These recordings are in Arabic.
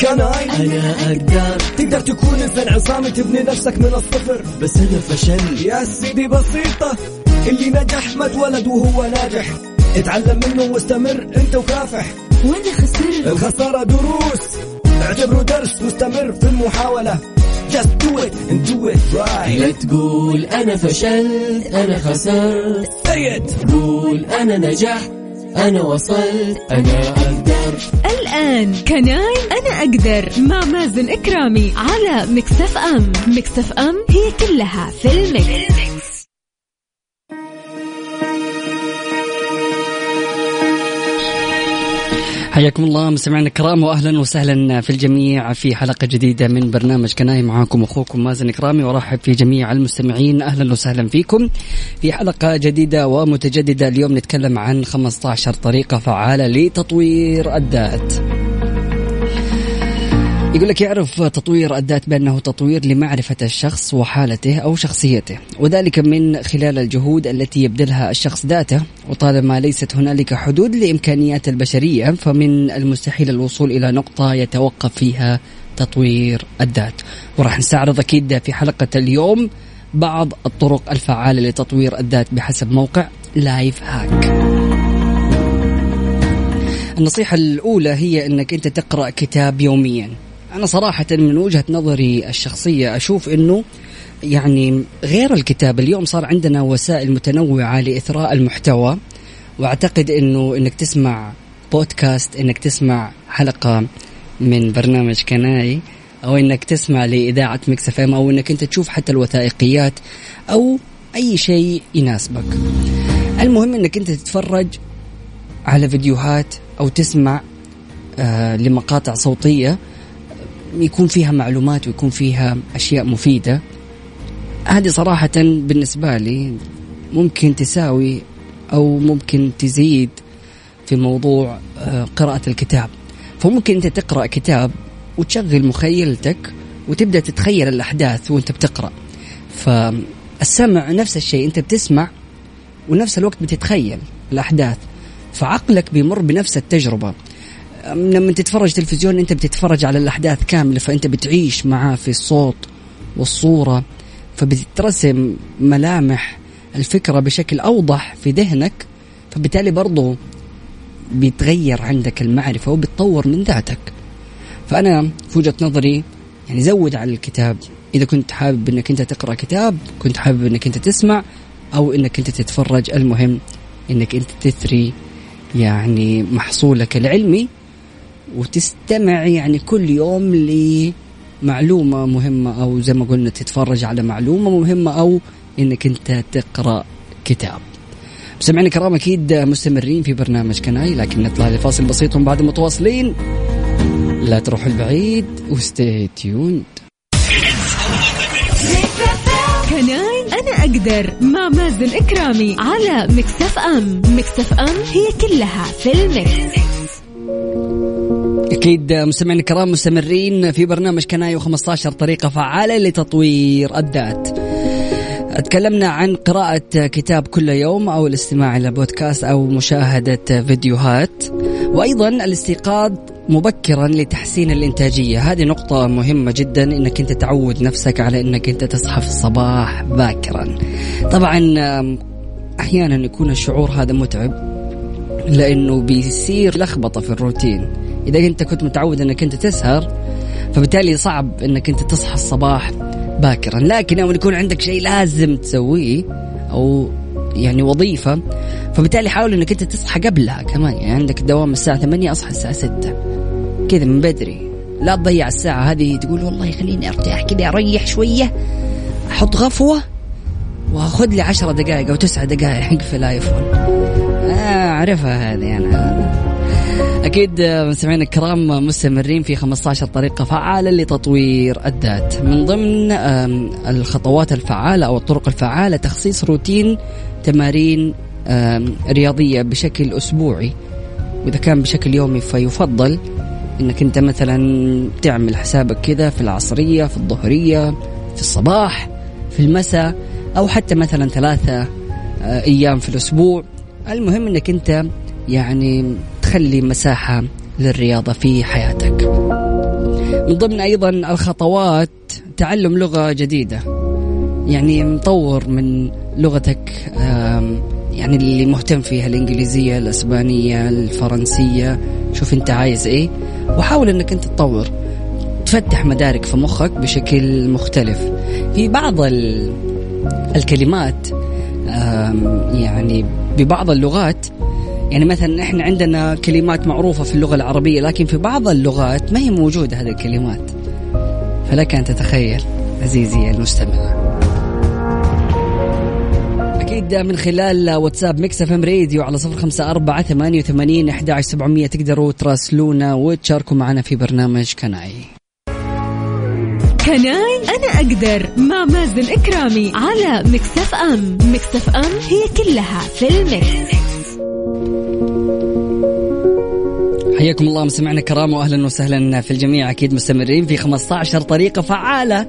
كناي أنا أقدر. تقدر تكون إنسان عصامي تبني نفسك من الصفر. بس أنا فشلت يا سيدي بسيطة اللي نجح ما اتولد وهو ناجح. اتعلم منه واستمر أنت وكافح. وأنا خسرت. الخسارة دروس. اعتبره درس واستمر في المحاولة. Just do it and do it لا right تقول أنا فشلت أنا خسرت. Say it. قول أنا نجحت أنا وصلت. أنا أقدر الآن Can I أنا أقدر مع مازن إكرامي على Mix FM Mix FM هي كلها في ال mix. حياكم الله مستمعينا الكرام واهلا وسهلا في الجميع في حلقة جديدة من برنامج Can I معاكم أخوكم مازن كرامي وارحب في جميع المستمعين. أهلا وسهلا فيكم. في حلقة جديدة ومتجددة اليوم نتكلم عن 15 طريقة فعالة لتطوير الذات. يقول لك يعرف تطوير الذات بأنه تطوير لمعرفة الشخص وحالته أو شخصيته وذلك من خلال الجهود التي يبذلها الشخص ذاته وطالما ليست هنالك حدود لإمكانيات البشرية فمن المستحيل الوصول إلى نقطة يتوقف فيها تطوير الذات. وراح نستعرض أكيد في حلقة اليوم بعض الطرق الفعالة لتطوير الذات بحسب موقع لايف هاك النصيحة الأولى هي أنك أنت تقرأ كتاب يوميا. أنا صراحة من وجهة نظري الشخصية أشوف أنه يعني غير الكتاب اليوم صار عندنا وسائل متنوعة لإثراء المحتوى وأعتقد أنه أنك تسمع بودكاست أنك تسمع حلقة من برنامج Can I أو أنك تسمع لإذاعة Mix FM أو أنك أنت تشوف حتى الوثائقيات أو أي شيء يناسبك. المهم أنك أنت تتفرج على فيديوهات أو تسمع آه لمقاطع صوتية يكون فيها معلومات ويكون فيها أشياء مفيدة. هذه صراحة بالنسبة لي ممكن تساوي أو ممكن تزيد في موضوع آه قراءة الكتاب. فممكن أنت تقرأ كتاب وتشغل مخيلتك وتبدأ تتخيل الأحداث وأنت بتقرأ. فالسمع نفس الشيء أنت بتسمع ونفس الوقت بتتخيل الأحداث. فعقلك بيمر بنفس التجربة. لما تتفرج تلفزيون أنت بتتفرج على الأحداث كاملة فأنت بتعيش معاه في الصوت والصورة فبتترسم ملامح الفكرة بشكل أوضح في ذهنك فبالتالي برضو بيتغير عندك المعرفة وبتطور من ذاتك. فأنا في وجهة نظري يعني زود على الكتاب. إذا كنت حابب إنك أنت تقرأ كتاب كنت حابب إنك أنت تسمع أو إنك أنت تتفرج المهم إنك أنت تثري يعني محصولك العلمي وتستمع يعني كل يوم لمعلومة مهمة أو زي ما قلنا تتفرج على معلومة مهمة أو إنك أنت تقرأ كتاب. مستمعينا الكرام أكيد مستمرين في برنامج Can I لكن نطلع لفاصل بسيط بعد متواصلين. لا تروحوا البعيد و stay tuned Can I أنا أقدر مع مازن إكرامي. على Mix FM. Mix FM هي كلها في ال Mix. أكيد مستمعينا الكرام مستمرين في برنامج Can I و15 طريقة فعالة لتطوير الذات. تكلمنا عن قراءة كتاب كل يوم أو الاستماع إلى بودكاست أو مشاهدة فيديوهات. وأيضا الاستيقاظ مبكرا لتحسين الإنتاجية. هذه نقطة مهمة جدا أنك أنت تعود نفسك على أنك أنت تصحى في الصباح باكرا. طبعا أحيانا يكون الشعور هذا متعب لأنه بيصير لخبطة في الروتين. إذا أنت كنت متعود أنك أنت تسهر فبالتالي صعب أنك أنت تصحى الصباح باكرا. لكن لما يكون عندك شيء لازم تسويه أو يعني وظيفة فبالتالي حاول إنك أنت تصحى قبلها كمان. يعني عندك دوام الساعة 8 أصحى الساعة 6 كذا من بدري. لا تضيع الساعة هذه تقول والله خليني أرتاح كذا أريح شوية أحط غفوة وأخذ لي 10 دقائق أو 9 دقائق في الآيفون. آه اعرفها هذه أنا. أكيد مستمعينا الكرام مستمرين في 15 طريقة فعالة لتطوير الذات. من ضمن الخطوات الفعالة أو الطرق الفعالة تخصيص روتين تمارين رياضية بشكل أسبوعي. وإذا كان بشكل يومي فيفضل إنك أنت مثلا تعمل حسابك كذا في العصرية في الظهرية في الصباح في المساء أو حتى مثلا ثلاثة آه، أيام في الأسبوع. المهم إنك أنت يعني تخلي مساحة للرياضة في حياتك. من ضمن أيضا الخطوات تعلم لغة جديدة. يعني مطور من لغتك يعني اللي مهتم فيها الإنجليزية الأسبانية الفرنسية. شوف أنت عايز إيه وحاول أنك أنت تطور. تفتح مدارك في مخك بشكل مختلف. في بعض الكلمات يعني ببعض اللغات يعني مثلا إحنا عندنا كلمات معروفة في اللغة العربية لكن في بعض اللغات ما هي موجودة هذه الكلمات. فلك أن تتخيل عزيزي المستمع. أكيد من خلال واتساب Mix FM Radio على صفر خمسة أربعة ثمانية وثمانين أحد سبعمية تقدروا تراسلونا وتشاركوا معنا في برنامج Can I. Can I أنا أقدر مع مازن إكرامي على Mix FM. Mix FM هي كلها في ال Mix. حياكم الله مستمعينا الكرام واهلا وسهلا في الجميع أكيد مستمرين في 15 طريقة فعالة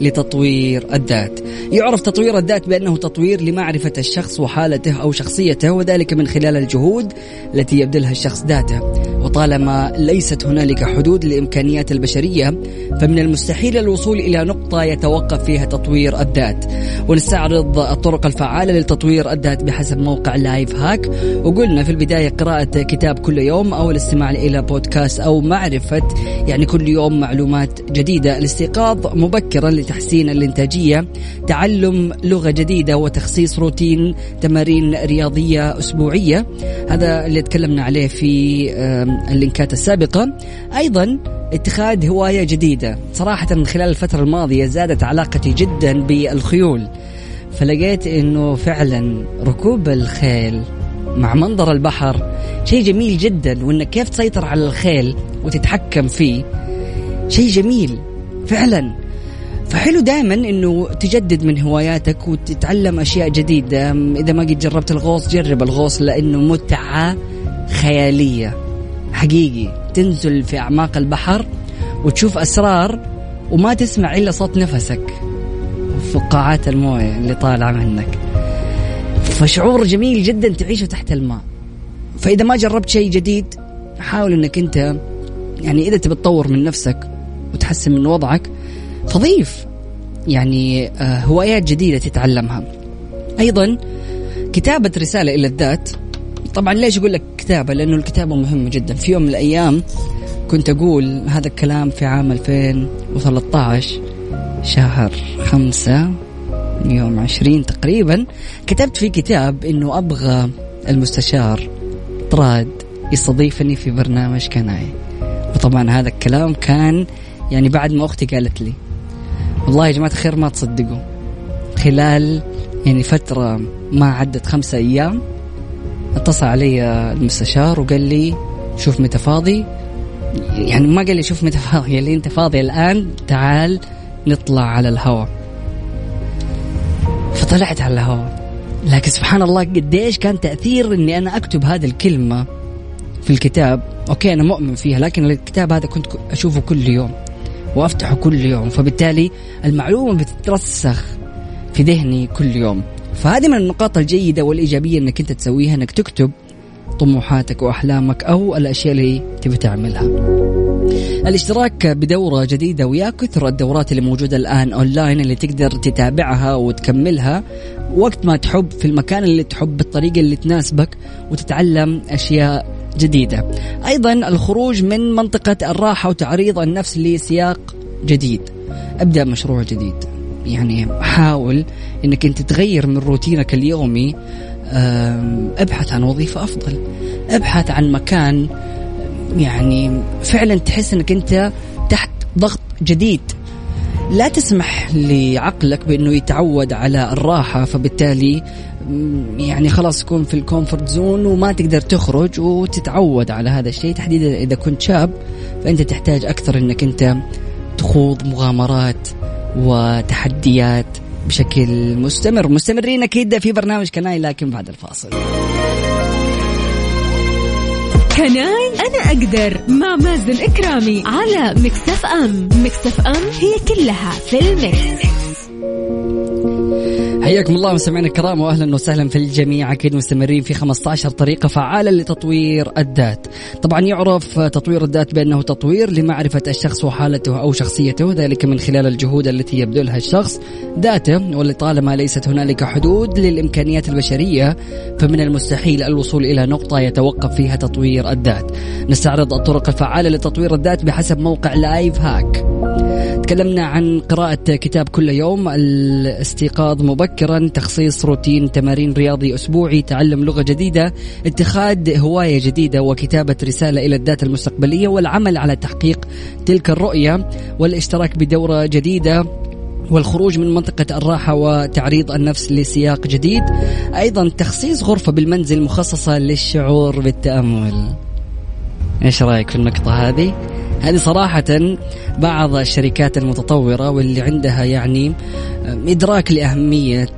لتطوير الذات. يعرف تطوير الذات بأنه تطوير لمعرفة الشخص وحالته أو شخصيته وذلك من خلال الجهود التي يبذلها الشخص ذاته. وطالما ليست هنالك حدود لإمكانيات البشرية فمن المستحيل الوصول إلى نقطة يتوقف فيها تطوير الذات. ونستعرض الطرق الفعالة لتطوير الذات بحسب موقع لايف هاك وقلنا في البداية قراءة كتاب كل يوم أو الاستماع إلى بودكاست أو معرفة يعني كل يوم معلومات جديدة. الاستيقاظ مبكرا لتحسين الإنتاجية تعلم لغة جديدة وتخصيص روتين تمارين رياضية أسبوعية. هذا اللي تكلمنا عليه في اللينكات السابقة. أيضا اتخاذ هواية جديدة. صراحة من خلال الفترة الماضية زادت علاقتي جدا بالخيول. فلقيت إنه فعلا ركوب الخيل مع منظر البحر شيء جميل جدا وإنك كيف تسيطر على الخيل وتتحكم فيه شيء جميل فعلا. فحلو دائما إنه تجدد من هواياتك وتتعلم أشياء جديدة. إذا ما قد جربت الغوص جرب الغوص لأنه متعة خيالية. حقيقي. تنزل في أعماق البحر وتشوف أسرار وما تسمع إلا صوت نفسك في قاعات الموية اللي طالعة منك. فشعور جميل جدا تعيشه تحت الماء. فإذا ما جربت شيء جديد حاول إنك أنت يعني إذا تبي تطور من نفسك وتحسن من وضعك فضيف يعني آه، هوايات جديدة تتعلمها. أيضا كتابة رسالة إلى الذات طبعا ليش أقول لك كتابة؟ لأنه الكتابة مهمة جدا. في يوم من الأيام كنت أقول هذا الكلام في عام 2013 شهر خمسة يوم عشرين تقريبا كتبت في كتاب أنه أبغى المستشار طراد يستضيفني في برنامج كناي وطبعا هذا الكلام كان يعني بعد ما أختي قالت لي والله يا جماعة الخير ما تصدقوا. خلال يعني فترة ما عدت خمسة أيام اتصل علي المستشار وقال لي شوف متى فاضي. يعني ما قال لي شوف متى فاضي قال لي انت فاضي الآن تعال نطلع على الهواء. فطلعت على الهواء. لكن سبحان الله قديش كان تأثير إني أنا أكتب هذه الكلمة في الكتاب. okay أنا مؤمن فيها لكن الكتاب هذا كنت أشوفه كل يوم وأفتحه كل يوم. فبالتالي المعلومة بتترسخ في ذهني كل يوم. فهذه من النقاط الجيدة والإيجابية إنك أنت تسويها إنك تكتب طموحاتك وأحلامك أو الأشياء اللي تبي تعملها. الاشتراك بدورة جديدة ويا كثر الدورات اللي موجودة الآن أونلاين اللي تقدر تتابعها وتكملها. وقت ما تحب في المكان اللي تحب بالطريقة اللي تناسبك وتتعلم أشياء جديدة. أيضا الخروج من منطقة الراحة وتعريض النفس لسياق جديد. أبدأ مشروع جديد. يعني حاول أنك أنت تغير من روتينك اليومي أبحث عن وظيفة أفضل أبحث عن مكان يعني فعلا تحس أنك أنت تحت ضغط جديد. لا تسمح لعقلك بأنه يتعود على الراحة فبالتالي يعني خلاص تكون في ال comfort zone وما تقدر تخرج وتتعود على هذا الشيء. تحديدا إذا كنت شاب فأنت تحتاج أكثر إنك أنت تخوض مغامرات وتحديات بشكل مستمر. مستمرين أكيد في برنامج Can I لكن بعد الفاصل. Can I أنا أقدر مع مازن إكرامي على Mix FM. Mix FM هي كلها في ال Mix. حياكم الله مستمعينا الكرام واهلا وسهلا في الجميع أكيد مستمرين في 15 طريقة فعالة لتطوير الذات. طبعا يعرف تطوير الذات بأنه تطوير لمعرفة الشخص وحالته أو شخصيته ذلك من خلال الجهود التي يبذلها الشخص ذاته ولطالما ليست هنالك حدود للإمكانيات البشرية فمن المستحيل الوصول إلى نقطة يتوقف فيها تطوير الذات. نستعرض الطرق الفعالة لتطوير الذات بحسب موقع لايف هاك. تكلمنا عن قراءة كتاب كل يوم الاستيقاظ مبكرا تخصيص روتين تمارين رياضي أسبوعي تعلم لغة جديدة اتخاذ هواية جديدة وكتابة رسالة إلى الذات المستقبلية والعمل على تحقيق تلك الرؤية والاشتراك بدورة جديدة والخروج من منطقة الراحة وتعريض النفس لسياق جديد أيضا تخصيص غرفة بالمنزل مخصصة للشعور بالتأمل إيش رأيك في النقطة هذه؟ هذه صراحة بعض الشركات المتطورة واللي عندها يعني إدراك لأهمية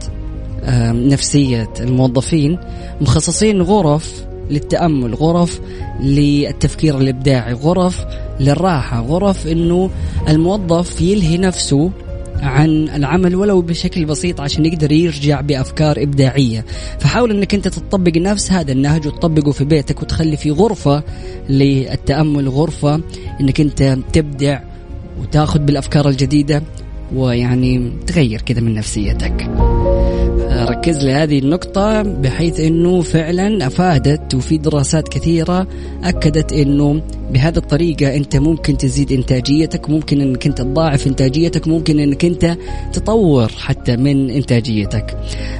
نفسية الموظفين مخصصين غرف للتأمل غرف للتفكير الإبداعي غرف للراحة غرف أنه الموظف يلهي نفسه عن العمل ولو بشكل بسيط عشان يقدر يرجع بأفكار إبداعية. فحاول إنك أنت تطبق نفس هذا النهج وتطبقه في بيتك وتخلي في غرفة للتأمل غرفة إنك أنت تبدع وتأخذ بالأفكار الجديدة ويعني تغير كذا من نفسيتك. ركز لي هذه النقطة بحيث إنه فعلا أفادت وفي دراسات كثيرة أكدت إنه بهذه الطريقة أنت ممكن تزيد إنتاجيتك ممكن إنك أنت تضاعف إنتاجيتك ممكن إنك أنت تطور حتى من إنتاجيتك.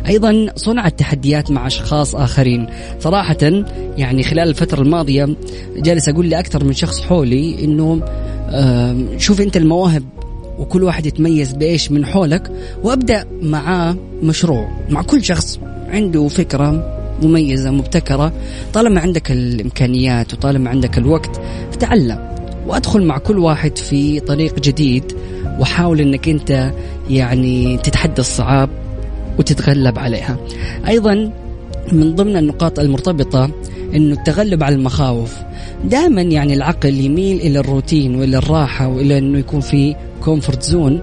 أيضا صنع التحديات مع أشخاص آخرين. صراحة يعني خلال الفترة الماضية جالس أقول لأكثر من شخص حولي إنه شوف أنت المواهب وكل واحد يتميز بإيش من حولك وأبدأ معاه مشروع مع كل شخص عنده فكرة مميزة مبتكرة. طالما عندك الإمكانيات وطالما عندك الوقت فتعلم. وأدخل مع كل واحد في طريق جديد وحاول إنك أنت يعني تتحدى الصعاب وتتغلب عليها. أيضا من ضمن النقاط المرتبطة إنه التغلب على المخاوف. دائما يعني العقل يميل إلى الروتين وإلى الراحة وإلى إنه يكون في comfort zone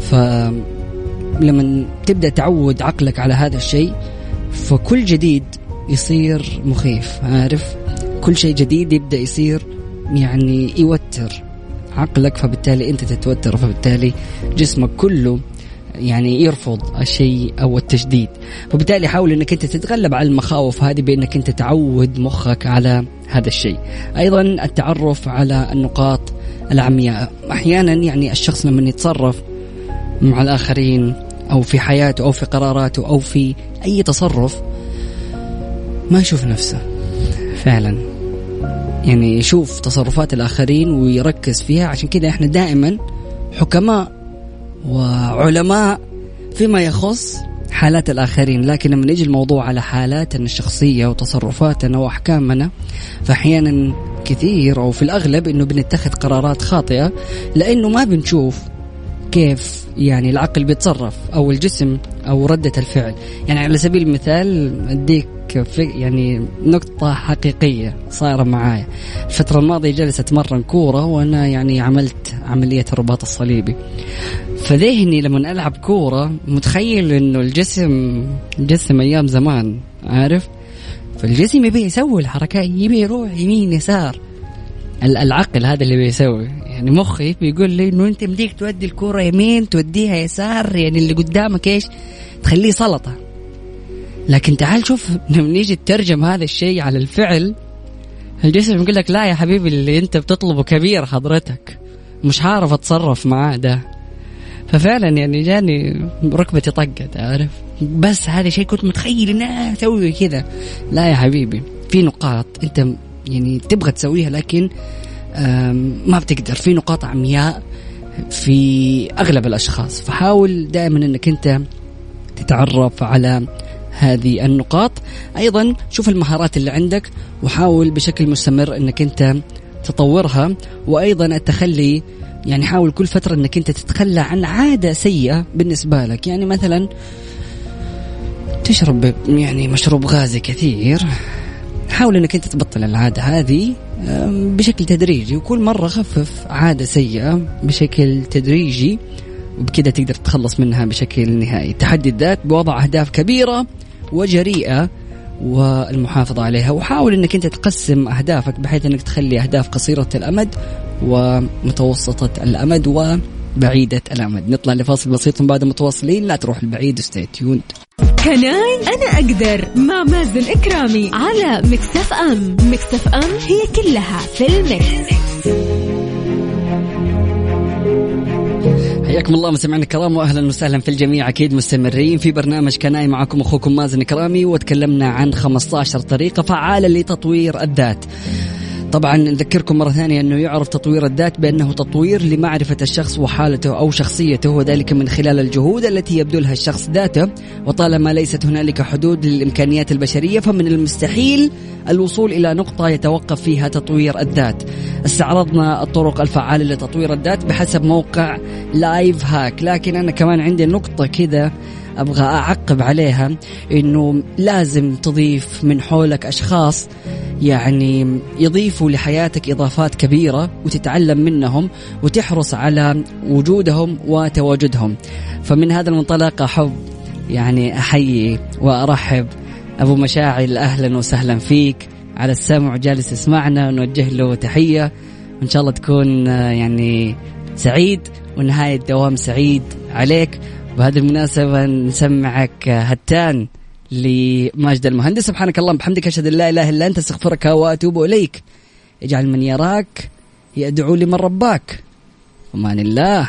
فلما تبدأ تعود عقلك على هذا الشيء فكل جديد يصير مخيف عارف؟ كل شيء جديد يبدأ يصير يعني يوتر عقلك فبالتالي أنت تتوتر فبالتالي جسمك كله يعني يرفض الشيء أو التجديد. فبالتالي حاول إنك أنت تتغلب على المخاوف هذه بأنك أنت تعود مخك على هذا الشيء. أيضا التعرف على النقاط العمياء. أحيانا يعني الشخص لما يتصرف مع الآخرين أو في حياته أو في قراراته أو في أي تصرف ما يشوف نفسه. فعلا. يعني يشوف تصرفات الآخرين ويركز فيها. عشان كذا إحنا دائما حكماء وعلماء فيما يخص حالات الآخرين. لكن لما يجي الموضوع على حالاتنا الشخصية وتصرفاتنا وأحكامنا فأحيانا كثير أو في الأغلب أنه بنتخذ قرارات خاطئة لأنه ما بنشوف كيف يعني العقل بيتصرف أو الجسم أو ردة الفعل. يعني على سبيل المثال أديك في يعني نقطة حقيقية صايرة معايا. الفترة الماضية جلست أتمرن كورة وأنا يعني عملت عملية الرباط الصليبي. فذهني لما ألعب كورة متخيل إنه الجسم جسم أيام زمان عارف؟ فالجسم يبي يسوي الحركات يبي يروح يمين يسار. العقل هذا اللي بيسوي يعني مخي بيقول لي إنه أنت مديك تودي الكورة يمين توديها يسار يعني اللي قدامك إيش؟ تخليه سلطة. لكن تعال شوف لما نيجي تترجم هذا الشيء على الفعل الجسم يقول لك لا يا حبيبي اللي أنت بتطلبه كبير حضرتك. مش عارف أتصرف معاه ده. ففعلا يعني جاني ركبتي طقت عارف؟ بس هذا شيء كنت متخيل إني أسوي كذا. لا يا حبيبي في نقاط أنت يعني تبغى تسويها لكن ما بتقدر. في نقاط عمياء في أغلب الأشخاص. فحاول دائما إنك أنت تتعرف على هذه النقاط. أيضا شوف المهارات اللي عندك وحاول بشكل مستمر إنك أنت تطورها. وأيضا التخلي يعني حاول كل فترة إنك أنت تتخلى عن عادة سيئة بالنسبة لك. يعني مثلا تشرب يعني مشروب غازي كثير. حاول إنك أنت تبطل العادة هذه بشكل تدريجي وكل مرة خفف عادة سيئة بشكل تدريجي وبكذا تقدر تتخلص منها بشكل نهائي. تحدي الذات بوضع أهداف كبيرة وجريئة والمحافظة عليها. وحاول أنك أنت تقسم أهدافك بحيث أنك تخلي أهداف قصيرة الأمد ومتوسطة الأمد وبعيدة الأمد. نطلع لفاصل بسيط بعد متواصلين لا تروح البعيد وستي تيوند Can I أنا أقدر مع مازن إكرامي على Mix FM Mix FM هي كلها في ال Mix. حياكم الله مستمعينا الكرام واهلا وسهلا في الجميع أكيد مستمرين في برنامج Can I معكم أخوكم مازن كرامي وتكلمنا عن 15 طريقة فعالة لتطوير الذات. طبعا نذكركم مرة ثانية أنه يعرف تطوير الذات بأنه تطوير لمعرفة الشخص وحالته أو شخصيته وذلك من خلال الجهود التي يبذلها الشخص ذاته. وطالما ليست هنالك حدود للإمكانيات البشرية فمن المستحيل الوصول إلى نقطة يتوقف فيها تطوير الذات. استعرضنا الطرق الفعالة لتطوير الذات بحسب موقع لايف هاك لكن أنا كمان عندي نقطة كذا. أبغى أعقب عليها إنه لازم تضيف من حولك أشخاص يعني يضيفوا لحياتك إضافات كبيرة وتتعلم منهم وتحرص على وجودهم وتواجدهم. فمن هذا المنطلق أحب يعني أحيي وأرحب أبو مشاعل أهلا وسهلا فيك. على السمع جالس يسمعنا نوجه له تحية. وان شاء الله تكون يعني سعيد ونهاية دوام سعيد عليك. بهذه المناسبة نسمعك هتان لماجد المهندس. سبحانك اللهم بحمدك أشهد أن لا إله إلا أنت أستغفرك وأتوب إليك. اجعل من يراك يدعو لمن رباك. أمان الله.